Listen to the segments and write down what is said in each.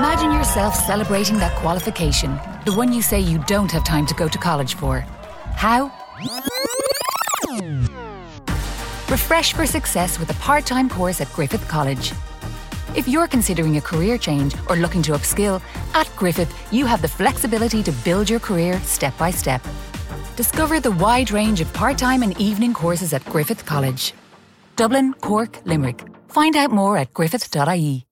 Imagine yourself celebrating that qualification, the one you say you don't have time to go to college for. How? Refresh for success with a part time course at Griffith College. If you're considering a career change or looking to upskill, at Griffith, you have the flexibility to build your career step by step. Discover the wide range of part time and evening courses at Griffith College. Dublin, Cork, Limerick. Find out more at griffith.ie.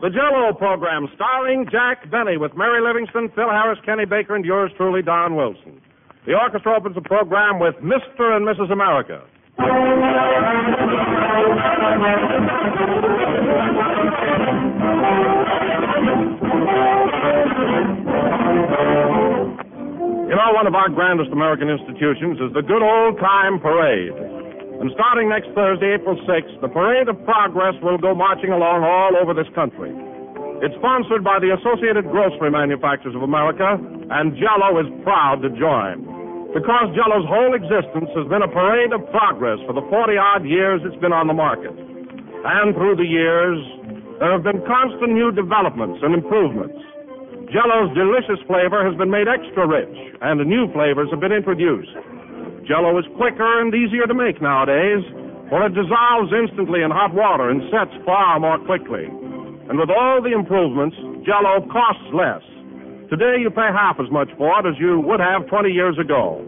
The Jello program starring Jack Benny with Mary Livingstone, Phil Harris, Kenny Baker, and yours truly, Don Wilson. The orchestra opens the program with Mr. and Mrs. America. You know, one of our grandest American institutions is the Good Old Time Parade. And starting next Thursday, April 6th, the Parade of Progress will go marching along all over this country. It's sponsored by the Associated Grocery Manufacturers of America, and Jello is proud to join. Because Jello's whole existence has been a parade of progress for the 40 odd years it's been on the market. And through the years, there have been constant new developments and improvements. Jello's delicious flavor has been made extra rich, and new flavors have been introduced. Jello is quicker and easier to make nowadays, for it dissolves instantly in hot water and sets far more quickly. And with all the improvements, Jello costs less. Today you pay half as much for it as you would have 20 years ago.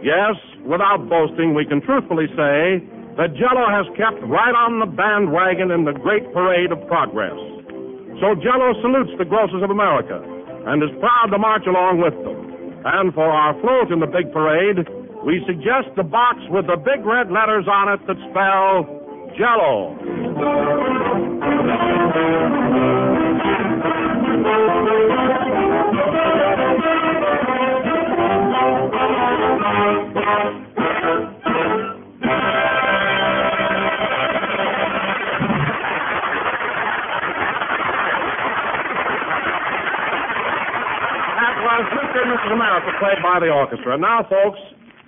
Yes, without boasting, we can truthfully say that Jello has kept right on the bandwagon in the great parade of progress. So Jello salutes the grocers of America and is proud to march along with them. And for our float in the big parade, we suggest the box with the big red letters on it that spell Jello. That was Mr. and Mrs. America played by the orchestra. Now, folks,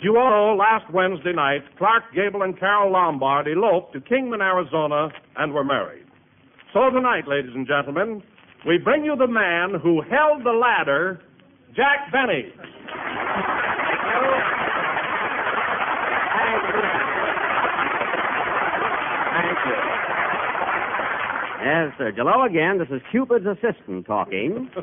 you all know last Wednesday night, Clark Gable and Carole Lombard eloped to Kingman, Arizona, and were married. So tonight, ladies and gentlemen, we bring you the man who held the ladder, Jack Benny. Thank you. Yes, sir. Hello again. This is Cupid's assistant talking.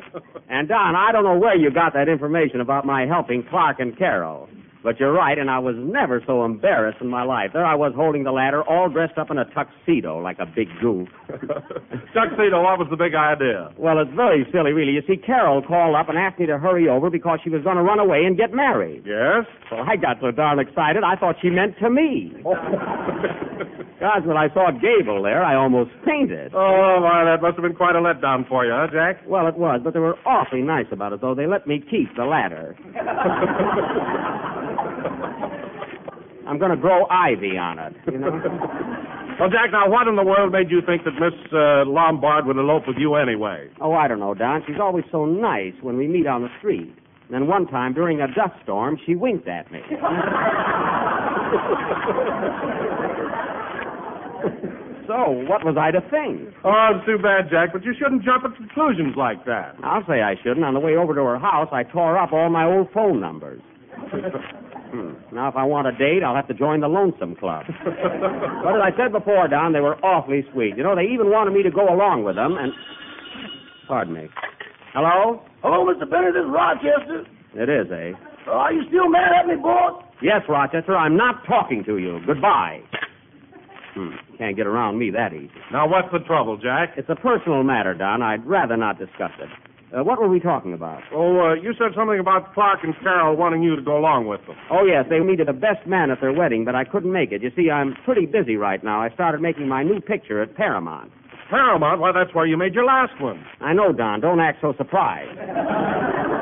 And Don, I don't know where you got that information about my helping Clark and Carole. But you're right, and I was never so embarrassed in my life. There I was holding the ladder, all dressed up in a tuxedo like a big goof. Tuxedo, what was the big idea? Well, it's very silly, really. You see, Carole called up and asked me to hurry over because she was going to run away and get married. Yes? Well, I got so darn excited, I thought she meant to me. Gosh, when I saw Gable there, I almost fainted. Oh, my, that must have been quite a letdown for you, huh, Jack? Well, it was, but they were awfully nice about it, though. They let me keep the ladder. I'm going to grow ivy on it, you know. Well, Jack, now what in the world made you think that Miss uh, Lombard would elope with you anyway? Oh, I don't know, Don. She's always so nice when we meet on the street. And then one time during a dust storm, she winked at me. so, what was I to think? Oh, it's too bad, Jack, but you shouldn't jump at conclusions like that. I'll say I shouldn't. On the way over to her house, I tore up all my old phone numbers. Hmm. Now, if I want a date, I'll have to join the Lonesome Club. but as I said before, Don, they were awfully sweet. You know, they even wanted me to go along with them, and. Pardon me. Hello? Hello, Mr. Bennett. This is Rochester. It is, eh? Uh, are you still mad at me, boy? Yes, Rochester, I'm not talking to you. Goodbye. Hmm. Can't get around me that easy. Now, what's the trouble, Jack? It's a personal matter, Don. I'd rather not discuss it. Uh, what were we talking about? Oh, uh, you said something about Clark and Carole wanting you to go along with them. Oh, yes, they needed a best man at their wedding, but I couldn't make it. You see, I'm pretty busy right now. I started making my new picture at Paramount. Paramount? Why, that's where you made your last one. I know, Don. Don't act so surprised.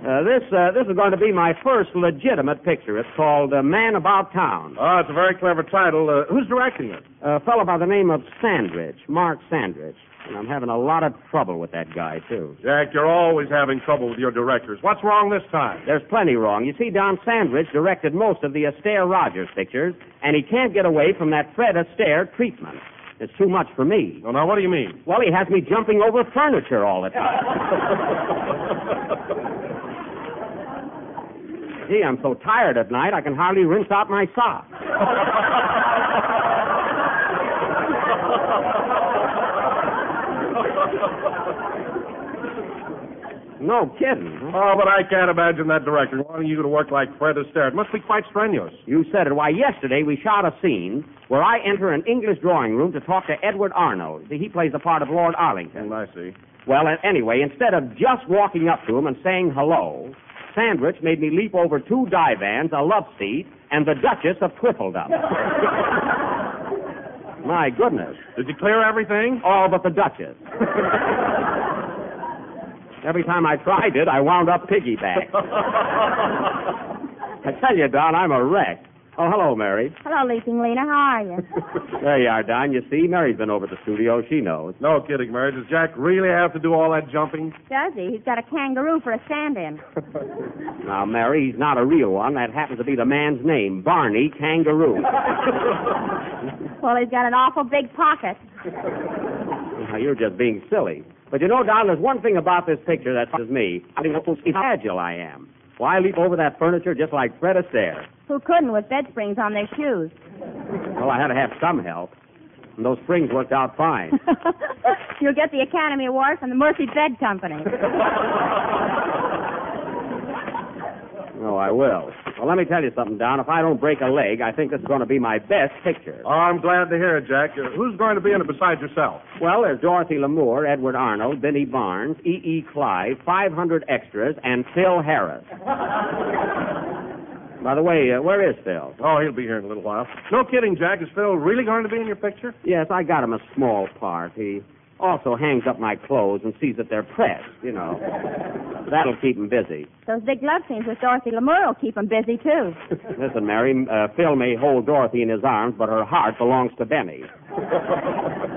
Uh, this uh, this is going to be my first legitimate picture. It's called uh, Man About Town. Oh, it's a very clever title. Uh, who's directing it? A fellow by the name of Sandrich, Mark Sandrich. And I'm having a lot of trouble with that guy, too. Jack, you're always having trouble with your directors. What's wrong this time? There's plenty wrong. You see, Don Sandrich directed most of the Astaire Rogers pictures, and he can't get away from that Fred Astaire treatment. It's too much for me. Well, now, what do you mean? Well, he has me jumping over furniture all the time. Gee, I'm so tired at night I can hardly rinse out my socks. no kidding. Oh, but I can't imagine that director wanting you to work like Fred Astaire. It must be quite strenuous. You said it. Why, yesterday we shot a scene where I enter an English drawing room to talk to Edward Arnold. See, he plays the part of Lord Arlington. I see. Well, anyway, instead of just walking up to him and saying hello, Sandwich made me leap over two divans, a love seat, and the Duchess of Twiffledom. My goodness. Did you clear everything? All but the Duchess. Every time I tried it, I wound up piggyback. I tell you, Don, I'm a wreck. Oh, hello, Mary. Hello, Leaping Lena. How are you? There you are, Don. You see, Mary's been over to the studio. She knows. No kidding, Mary. Does Jack really have to do all that jumping? Does he? He's got a kangaroo for a stand-in. Now, Mary, he's not a real one. That happens to be the man's name, Barney Kangaroo. Well, he's got an awful big pocket. Now, you're just being silly. But you know, Don, there's one thing about this picture that bothers me. I think how agile I am. Why leap over that furniture just like Fred Astaire? Who couldn't with bed springs on their shoes? Well, I had to have some help. And those springs worked out fine. You'll get the Academy Award from the Murphy Bed Company. Oh, I will. Well, let me tell you something, Don. If I don't break a leg, I think this is going to be my best picture. Oh, I'm glad to hear it, Jack. Uh, who's going to be in it besides yourself? Well, there's Dorothy Lamour, Edward Arnold, Binnie Barnes, E. E. Clive, 500 extras, and Phil Harris. By the way, uh, where is Phil? Oh, he'll be here in a little while. No kidding, Jack. Is Phil really going to be in your picture? Yes, I got him a small part. He also hangs up my clothes and sees that they're pressed, you know. That'll keep him busy. Those big love scenes with Dorothy Lamour will keep him busy, too. Listen, Mary, uh, Phil may hold Dorothy in his arms, but her heart belongs to Benny.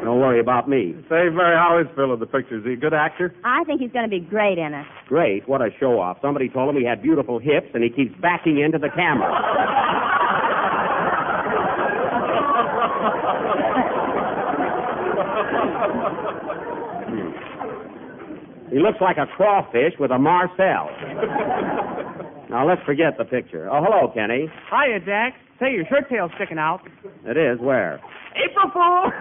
Don't worry about me. Say, Mary, how is Phil in the picture? Is he a good actor? I think he's going to be great in it. Great, what a show off. Somebody told him he had beautiful hips and he keeps backing into the camera. He looks like a crawfish with a Marcel. now let's forget the picture. Oh, hello, Kenny. Hiya, Jack. Say, your shirt tail's sticking out. It is where? April Fool!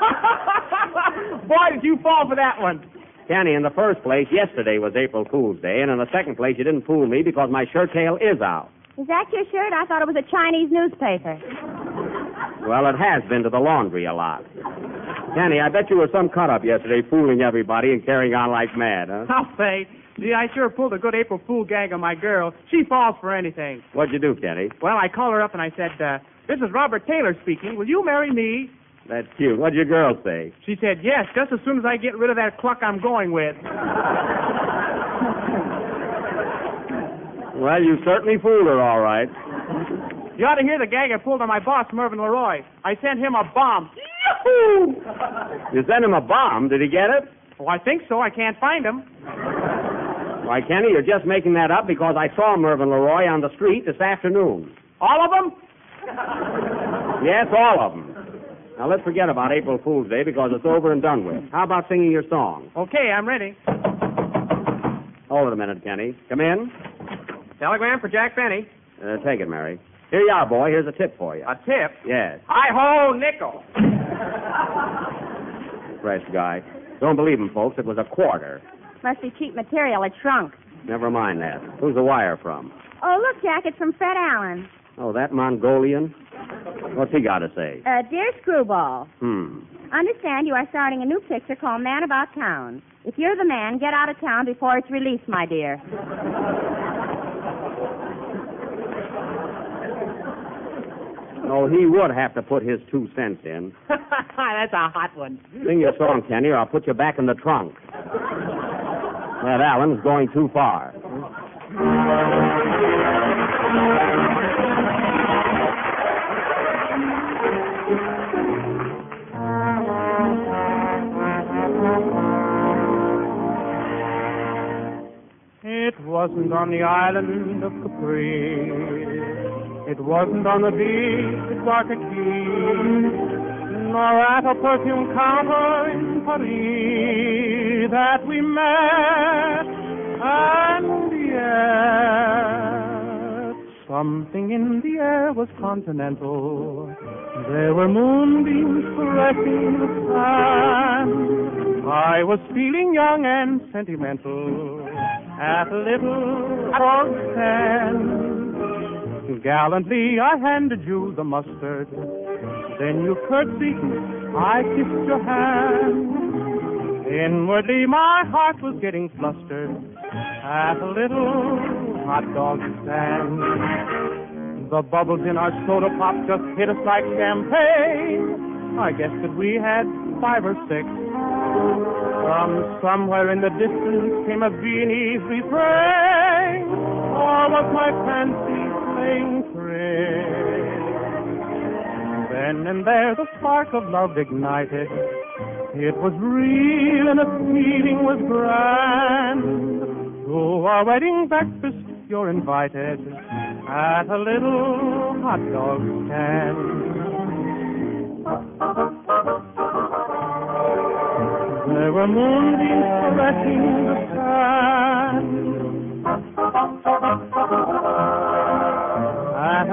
Boy, did you fall for that one. Kenny, in the first place, yesterday was April Fool's Day, and in the second place, you didn't fool me because my shirt tail is out. Is that your shirt? I thought it was a Chinese newspaper. Well, it has been to the laundry a lot. Kenny, I bet you were some cut up yesterday fooling everybody and carrying on like mad, huh? I'll say. Gee, I sure pulled a good April Fool gag on my girl. She falls for anything. What'd you do, Kenny? Well, I called her up and I said, uh, This is Robert Taylor speaking. Will you marry me? That's cute. What'd your girl say? She said, Yes, just as soon as I get rid of that cluck I'm going with. Well, you certainly fooled her, all right. You ought to hear the gag I pulled on my boss, Mervyn LeRoy. I sent him a bomb. You sent him a bomb. Did he get it? Oh, I think so. I can't find him. Why, Kenny, you're just making that up because I saw Mervyn LeRoy on the street this afternoon. All of them? Yes, all of them. Now, let's forget about April Fool's Day because it's over and done with. How about singing your song? Okay, I'm ready. Hold it a minute, Kenny. Come in. Telegram for Jack Benny. Uh, take it, Mary. Here you are, boy. Here's a tip for you. A tip. Yes. I ho, nickel. Fresh guy. Don't believe him, folks. It was a quarter. Must be cheap material. It shrunk. Never mind that. Who's the wire from? Oh, look, Jack, it's from Fred Allen. Oh, that Mongolian? What's he got to say? Uh, dear Screwball, Hmm. Understand you are starting a new picture called Man About Town. If you're the man, get out of town before it's released, my dear. Oh, he would have to put his two cents in. That's a hot one. Sing your song, Kenny, or I'll put you back in the trunk. That Allen's going too far. It wasn't on the island of Capri. It wasn't on the beach it wasn't Waikiki, nor at a perfume counter in Paris that we met. And yet, something in the air was continental. There were moonbeams caressing the sand. I was feeling young and sentimental at a little pork stand. Gallantly I handed you the mustard. Then you curtsied, I kissed your hand. Inwardly my heart was getting flustered at a little hot dog stand. The bubbles in our soda pop just hit us like champagne. I guess that we had five or six. From somewhere in the distance came a Viennese refrain. My fancy playing tricks? Then and there the spark of love ignited. It was real and the feeling was grand. To our wedding breakfast you're invited at a little hot dog stand. There were moonbeams caressing the sand.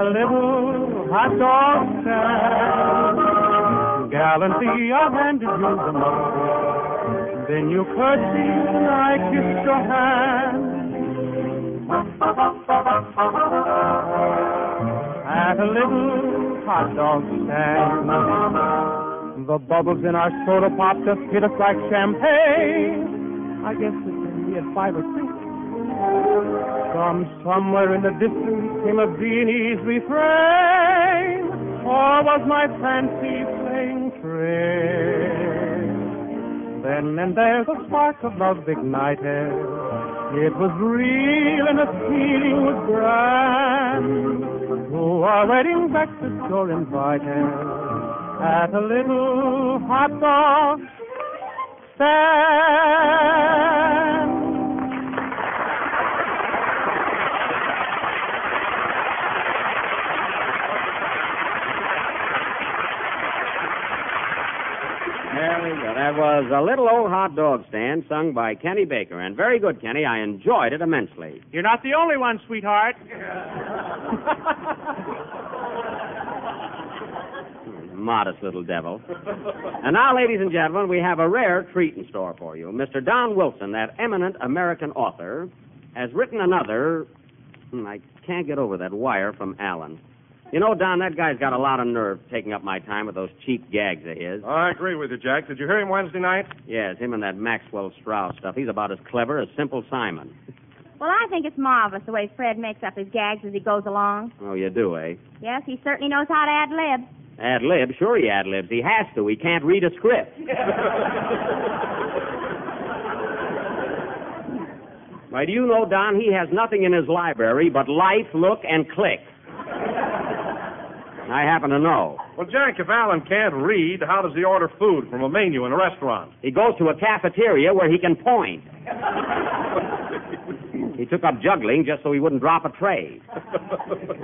At a little hot dog stand. Gallantly I handed you the mustard. Then you curtsied and I kissed your hand. At a little hot dog stand. The bubbles in our soda pop just hit us like champagne. I guess that we had five or six. From somewhere in the distance came a Viennese refrain. Or was my fancy playing tricks? Then and there the spark of love ignited. It was real and the feeling was grand. To our wedding breakfast you're invited at a little hot dog stand. There we go. That was a little old hot dog stand sung by Kenny Baker. And very good, Kenny. I enjoyed it immensely. You're not the only one, sweetheart. Modest little devil. and now, ladies and gentlemen, we have a rare treat in store for you. Mr. Don Wilson, that eminent American author, has written another. Hmm, I can't get over that wire from Allen. You know, Don, that guy's got a lot of nerve taking up my time with those cheap gags of his. I agree with you, Jack. Did you hear him Wednesday night? Yes, him and that Maxwell Strauss stuff. He's about as clever as Simple Simon. Well, I think it's marvelous the way Fred makes up his gags as he goes along. Oh, you do, eh? Yes, he certainly knows how to ad lib. Ad lib? Sure he ad libs. He has to. He can't read a script. Why, do you know, Don, he has nothing in his library but life, look, and click. I happen to know. Well, Jack, if Allen can't read, how does he order food from a menu in a restaurant? He goes to a cafeteria where he can point. he took up juggling just so he wouldn't drop a tray.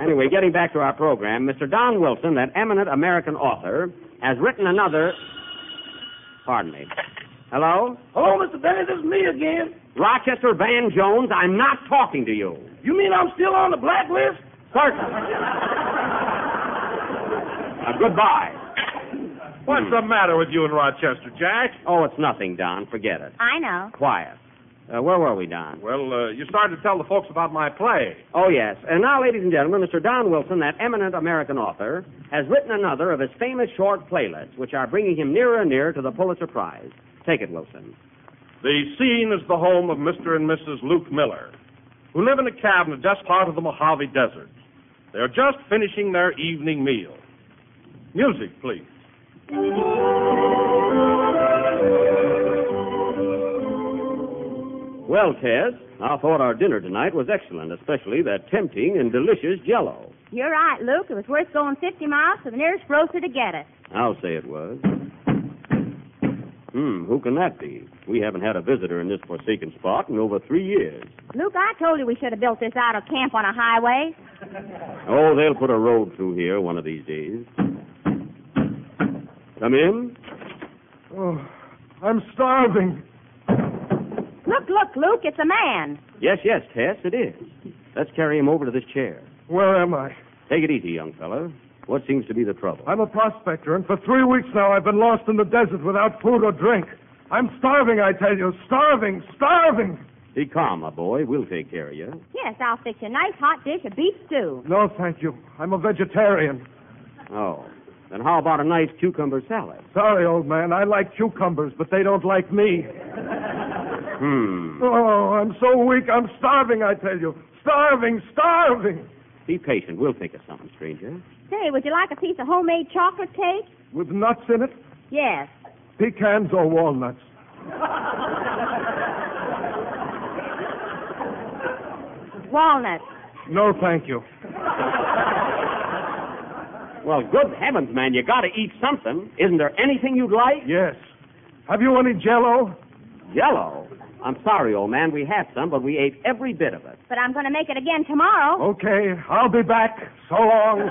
Anyway, getting back to our program, Mr. Don Wilson, that eminent American author, has written another. Pardon me. Hello? Hello, Mr. Bennett. This is me again. Rochester Van Jones, I'm not talking to you. You mean I'm still on the blacklist? Certainly. Goodbye. What's the matter with you in Rochester, Jack? Oh, it's nothing, Don. Forget it. I know. Quiet. Uh, where were we, Don? Well, uh, you started to tell the folks about my play. Oh, yes. And now, ladies and gentlemen, Mr. Don Wilson, that eminent American author, has written another of his famous short playlets, which are bringing him nearer and nearer to the Pulitzer Prize. Take it, Wilson. The scene is the home of Mr. and Mrs. Luke Miller, who live in a cabin at just part of the Mojave Desert. They're just finishing their evening meal. Music, please. Well, Tess, I thought our dinner tonight was excellent, especially that tempting and delicious jello. You're right, Luke. It was worth going 50 miles to the nearest grocer to get it. I'll say it was. Hmm, who can that be? We haven't had a visitor in this forsaken spot in over three years. Luke, I told you we should have built this out of camp on a highway. Oh, they'll put a road through here one of these days. Come in. Oh, I'm starving. Look, look, Luke, it's a man. Yes, yes, Tess, it is. Let's carry him over to this chair. Where am I? Take it easy, young fellow. What seems to be the trouble? I'm a prospector, and for three weeks now I've been lost in the desert without food or drink. I'm starving, I tell you. Starving, starving. Be calm, my boy. We'll take care of you. Yes, I'll fix you a nice hot dish of beef stew. No, thank you. I'm a vegetarian. Oh. Then how about a nice cucumber salad? Sorry, old man. I like cucumbers, but they don't like me. Hmm. Oh, I'm so weak. I'm starving, I tell you. Starving, starving. Be patient. We'll think of something, stranger. Say, would you like a piece of homemade chocolate cake? With nuts in it? Yes. Pecans or walnuts? Walnuts. No, thank you. Well, good heavens, man, you gotta eat something. Isn't there anything you'd like? Yes. Have you any jello? Jello? I'm sorry, old man, we have some, but we ate every bit of it. But I'm going to make it again tomorrow. Okay, I'll be back. So long.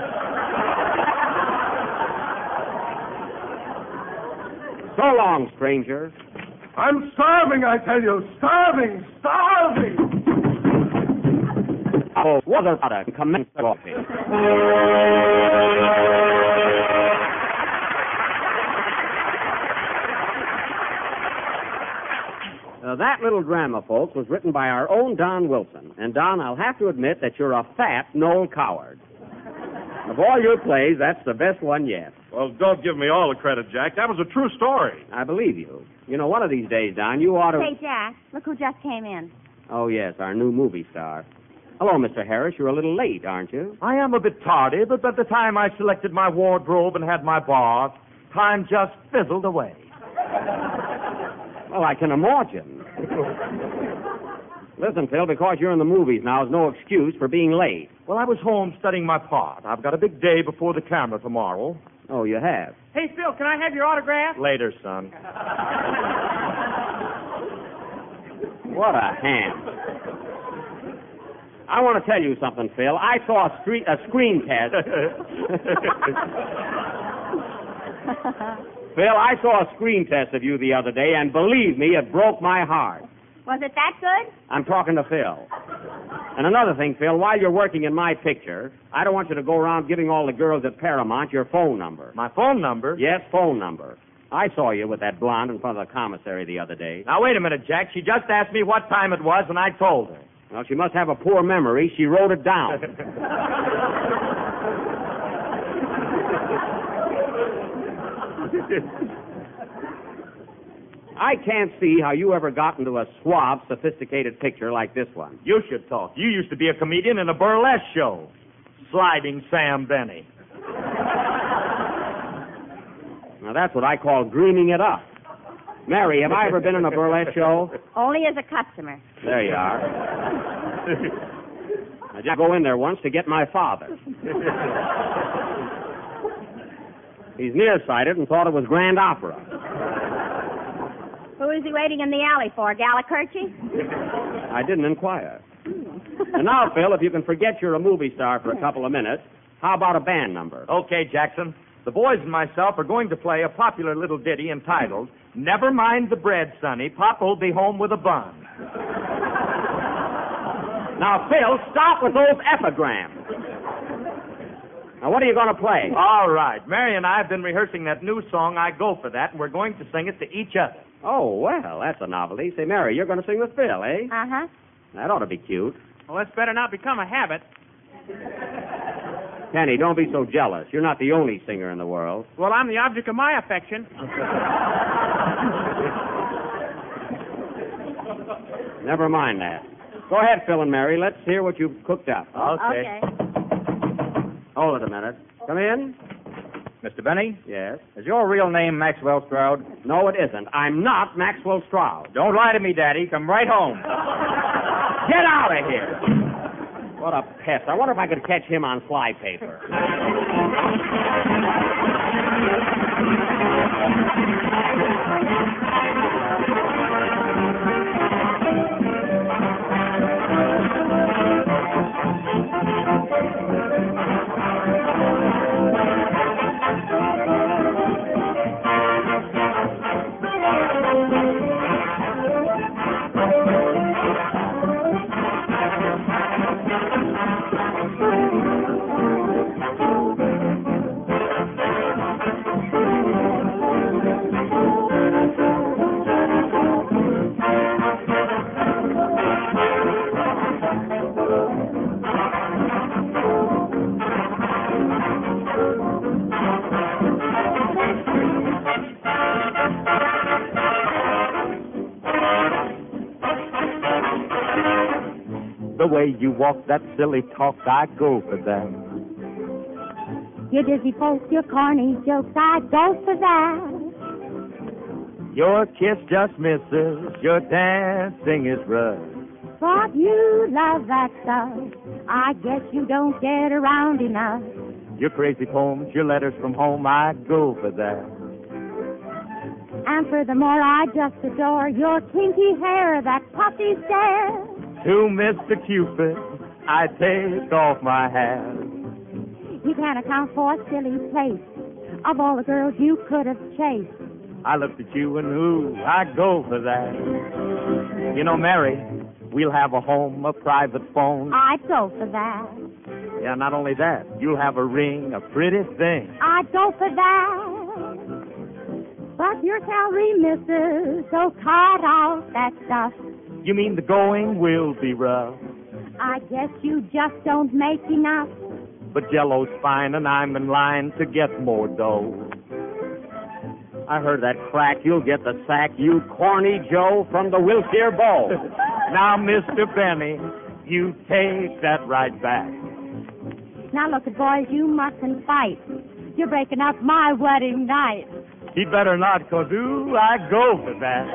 So long, stranger. I'm starving, I tell you. Starving, starving. Oh, what about a commence coffee? Uh, that little drama, folks, was written by our own Don Wilson. And, Don, I'll have to admit that you're a fat Noel Coward. Of all your plays, that's the best one yet. Well, don't give me all the credit, Jack. That was a true story. I believe you. You know, one of these days, Don, you ought to. Hey, Jack, look who just came in. Oh, yes, our new movie star. Hello, Mr. Harris. You're a little late, aren't you? I am a bit tardy, but by the time I selected my wardrobe and had my bath, time just fizzled away. Well, I can imagine. Listen, Phil, because you're in the movies now is no excuse for being late. Well, I was home studying my part. I've got a big day before the camera tomorrow. Oh, you have? Hey, Phil, can I have your autograph? Later, son. What a ham. I want to tell you something, Phil. I saw a, street, a screen test. Phil, I saw a screen test of you the other day, and believe me, it broke my heart. Was it that good? I'm talking to Phil. And another thing, Phil, while you're working in my picture, I don't want you to go around giving all the girls at Paramount your phone number. My phone number? Yes, phone number. I saw you with that blonde in front of the commissary the other day. Now, wait a minute, Jack. She just asked me what time it was, and I told her. Well, she must have a poor memory. She wrote it down. I can't see how you ever got into a suave, sophisticated picture like this one. You should talk. You used to be a comedian in a burlesque show. Sliding Sam Benny. Now, that's what I call greening it up. Mary, have I ever been in a burlesque show? Only as a customer. There you are. I just go in there once to get my father. He's nearsighted and thought it was grand opera. Who is he waiting in the alley for, Galli-Curci? I didn't inquire. and now, Phil, if you can forget you're a movie star for a couple of minutes, how about a band number? Okay, Jackson. The boys and myself are going to play a popular little ditty entitled Never Mind the Bread, Sonny. Papa will be home with a bun. Now, Phil, stop with those epigrams. Now, what are you going to play? All right. Mary and I have been rehearsing that new song, I Go For That, and we're going to sing it to each other. Oh, well, that's a novelty. Say, Mary, you're going to sing with Phil, eh? Uh huh. That ought to be cute. Well, this better not become a habit. Kenny, don't be so jealous. You're not the only singer in the world. Well, I'm the object of my affection. Never mind that. Go ahead, Phil and Mary. Let's hear what you've cooked up. Okay. Hold it a minute. Come in. Mr. Benny, Yes. is your real name Maxwell Stroud? No, it isn't. I'm not Maxwell Stroud. Don't lie to me, Daddy. Come right home. Get out of here! What a pest. I wonder if I could catch him on fly paper. The way you walk that silly talk, I go for that. Your dizzy folks, your corny jokes, I go for that. Your kiss just misses, your dancing is rough. But you love that stuff. I guess you don't get around enough. Your crazy poems, your letters from home, I go for that. And furthermore, I just adore your kinky hair, that puffy stare. To Mr. Cupid, I take off my hat. You can't account for a silly place of all the girls you could have chased. I looked at you and ooh, I go for that. You know, Mary, we'll have a home, a private phone. I'd go for that. Yeah, not only that, you'll have a ring, a pretty thing. I'd go for that. But your salary misses, so cut out that stuff. You mean the going will be rough, I guess you just don't make enough. but Jello's fine and I'm in line to get more dough. I heard that crack. You'll get the sack, you corny Joe from the Wilshire Bowl. Now, Mr. Benny, you take that right back. Now look at boys, you mustn't fight. You're breaking up my wedding night. He better not, 'cause ooh, I go for that.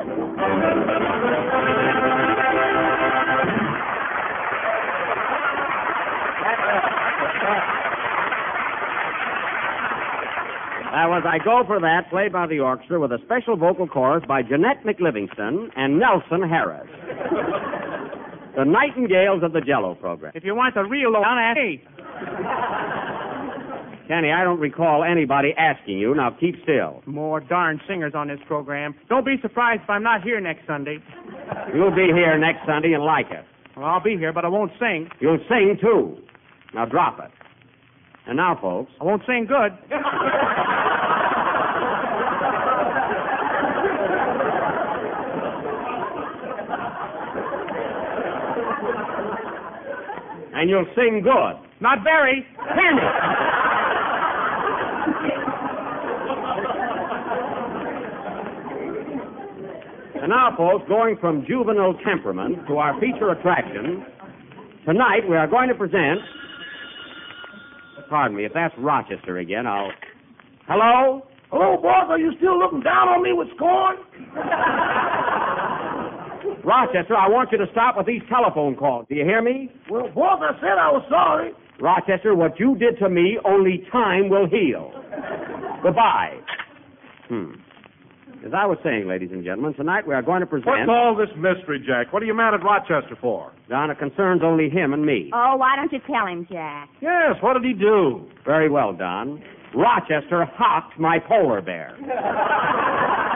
That was I Go For That, played by the orchestra with a special vocal chorus by Jeanette MacLivingstone and Nelson Harris. the Nightingales of the Jello program. If you want the real lowdown, ask me. Kenny, I don't recall anybody asking you. Now keep still. More darn singers on this program. Don't be surprised if I'm not here next Sunday. You'll be here next Sunday and like it. Well, I'll be here, but I won't sing. You'll sing, too. Now drop it. And now, folks, I won't sing good. and you'll sing good. Not very. Kenny! And now, folks, going from juvenile temperament to our feature attraction, tonight we are going to present. Pardon me, if that's Rochester again, I'll. Hello? Hello, boss. Are you still looking down on me with scorn? Rochester, I want you to stop with these telephone calls. Do you hear me? Well, boss, I said I was sorry. Rochester, what you did to me, only time will heal. Goodbye. Hmm. As I was saying, ladies and gentlemen, tonight we are going to present. What's all this mystery, Jack? What are you mad at Rochester for? Don, it concerns only him and me. Oh, why don't you tell him, Jack? Yes, what did he do? Very well, Don. Rochester hocked my polar bear.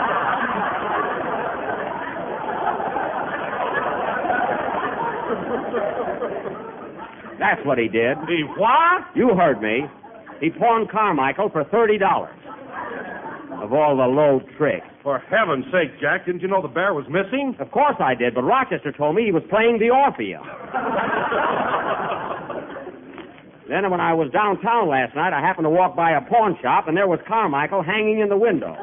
That's what he did. He what? You heard me. He pawned Carmichael for $30. Of all the low tricks. For heaven's sake, Jack, didn't you know the bear was missing? Of course I did, but Rochester told me he was playing the Orpheum. then when I was downtown last night, I happened to walk by a pawn shop, and there was Carmichael hanging in the window,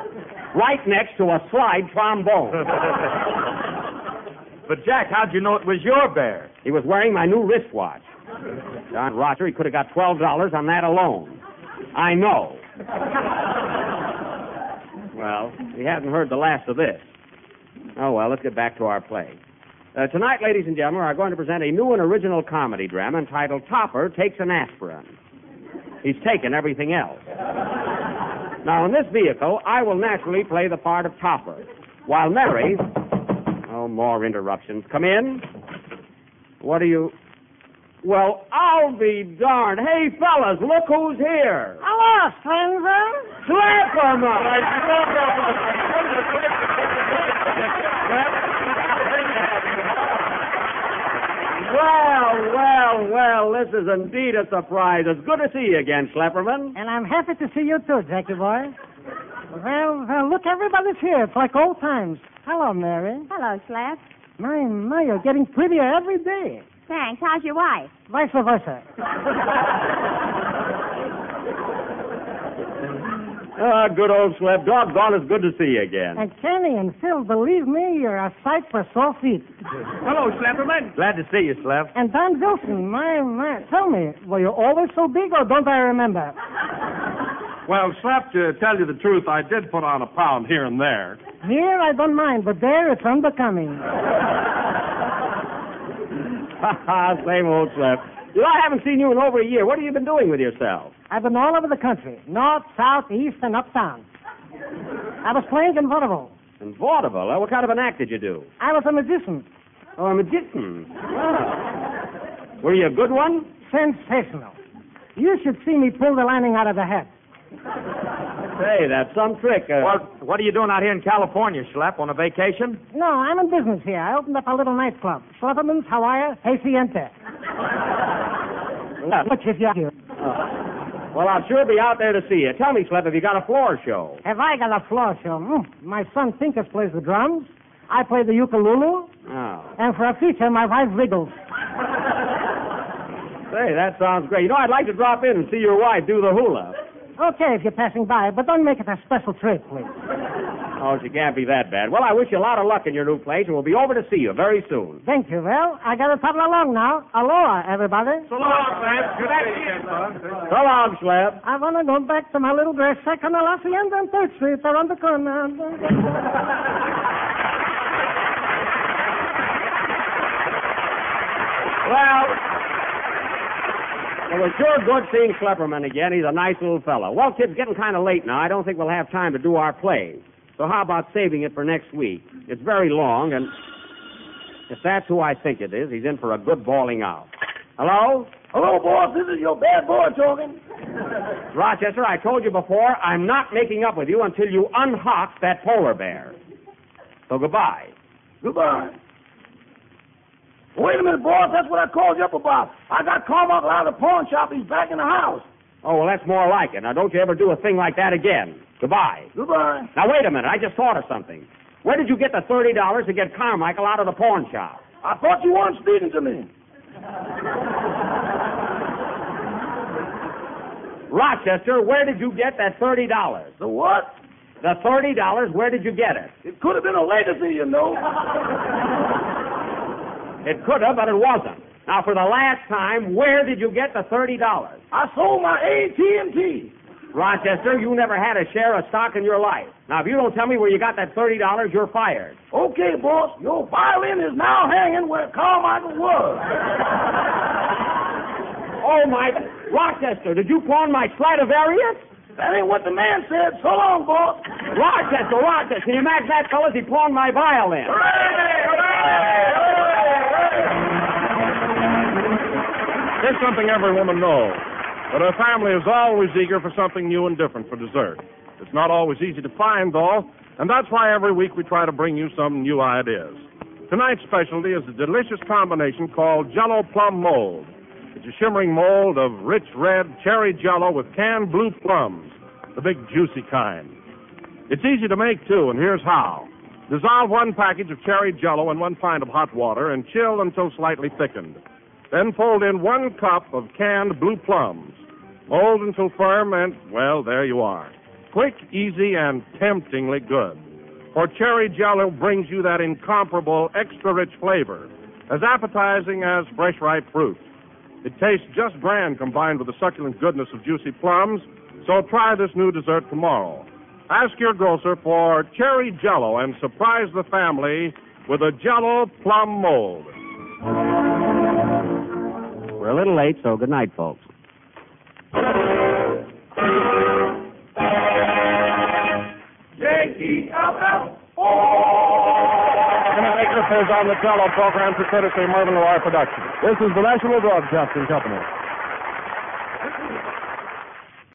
right next to a slide trombone. But, Jack, how'd you know it was your bear? He was wearing my new wristwatch. John Roger, he could have got $12 on that alone. I know. well, he hasn't heard the last of this. Oh, well, let's get back to our play. Uh, tonight, ladies and gentlemen, we are going to present a new and original comedy drama entitled Topper Takes an Aspirin. He's taken everything else. Now, in this vehicle, I will naturally play the part of Topper, while Mary. Oh, more interruptions. Come in. What are you. Well, I'll be darned. Hey, fellas, look who's here. Hello, stranger. Well, well, well, this is indeed a surprise. It's good to see you again, Schlepperman. And I'm happy to see you too, Jackie boy. Well, well, look, everybody's here. It's like old times. Hello, Mary. Hello, Slap. My, my, you're getting prettier every day. Thanks. How's your wife? Vice versa. Ah, good old Schlep. Doggone, it's good to see you again. And Kenny and Phil, believe me, you're a sight for sore feet. Hello, Schlepperman. Glad to see you, Slap. And Don Wilson, my, my, tell me, were you always so big or don't I remember? Well, Slap, to tell you the truth, I did put on a pound here and there. Here, I don't mind, but there, it's unbecoming. Same old Slap. You know, I haven't seen you in over a year. What have you been doing with yourself? I've been all over the country, north, south, east, and uptown. I was playing in vaudeville. In vaudeville? What kind of an act did you do? I was a magician. Oh, a magician. Were you a good one? Sensational. You should see me pull the lining out of the hat. Hey, that's some trick. Uh, What, what are you doing out here in California, Schlep? On a vacation? No, I'm in business here. I opened up a little nightclub. Schlepperman's Hawaii Haciente. Which if you well, I'll sure be out there to see you. Tell me, Schlep, have you got a floor show? Have I got a floor show? Mm. My son Tinkers plays the drums. I play the ukulele. Oh. And for a feature, my wife wriggles. Say, that sounds great. You know, I'd like to drop in and see your wife do the hula. Okay, if you're passing by, but don't make it a special trip, please. Oh, she can't be that bad. Well, I wish you a lot of luck in your new place, and we'll be over to see you very soon. Thank you. Well, I gotta toddle along now. Aloha, everybody. So long, Slap. Good to see you again, son. So long, Schlep. I wanna go back to my little dress shack on the La Hacienda on Third Street around the corner. Well, it was sure good seeing Schlepperman again. He's a nice little fellow. Well, kids, getting kind of late now. I don't think we'll have time to do our play. So how about saving it for next week? It's very long, and if that's who I think it is, he's in for a good bawling out. Hello? Hello, boss. This is your bad boy talking. Rochester, I told you before, I'm not making up with you until you unhock that polar bear. So goodbye. Goodbye. Wait a minute, boss. That's what I called you up about. I got Carmichael out of the pawn shop. He's back in the house. Oh, well, that's more like it. Now, don't you ever do a thing like that again. Goodbye. Goodbye. Now, wait a minute. I just thought of something. Where did you get the $30 to get Carmichael out of the pawn shop? I thought you weren't speaking to me. Rochester, where did you get that $30? The what? The $30, where did you get it? It could have been a legacy, you know. It could have, but it wasn't. Now, for the last time, where did you get the $30? I sold my AT&T. Rochester, you never had a share of stock in your life. Now, if you don't tell me where you got that $30, you're fired. Okay, boss. Your violin is now hanging where Carmichael was. Oh, my. Rochester, did you pawn my Stradivarius? That ain't what the man said. So long, boss. Rochester, Rochester, can you imagine that, fellas? He pawned my violin. There's something every woman knows. But her family is always eager for something new and different for dessert. It's not always easy to find, though, and that's why every week we try to bring you some new ideas. Tonight's specialty is a delicious combination called Jello Plum Mold. It's a shimmering mold of rich red cherry jello with canned blue plums, the big juicy kind. It's easy to make, too, and here's how. Dissolve one package of cherry jello in one pint of hot water and chill until slightly thickened. Then fold in one cup of canned blue plums. Mold until firm, and, well, there you are. Quick, easy, and temptingly good. For cherry jello brings you that incomparable, extra rich flavor, as appetizing as fresh ripe fruit. It tastes just grand combined with the succulent goodness of juicy plums, so try this new dessert tomorrow. Ask your grocer for cherry jello and surprise the family with a jello plum mold. We're a little late, so good night, folks. J-E-L-L-O. This is on the Jello program for courtesy of Mervyn LeRoy Productions. This is the National Broadcasting Company.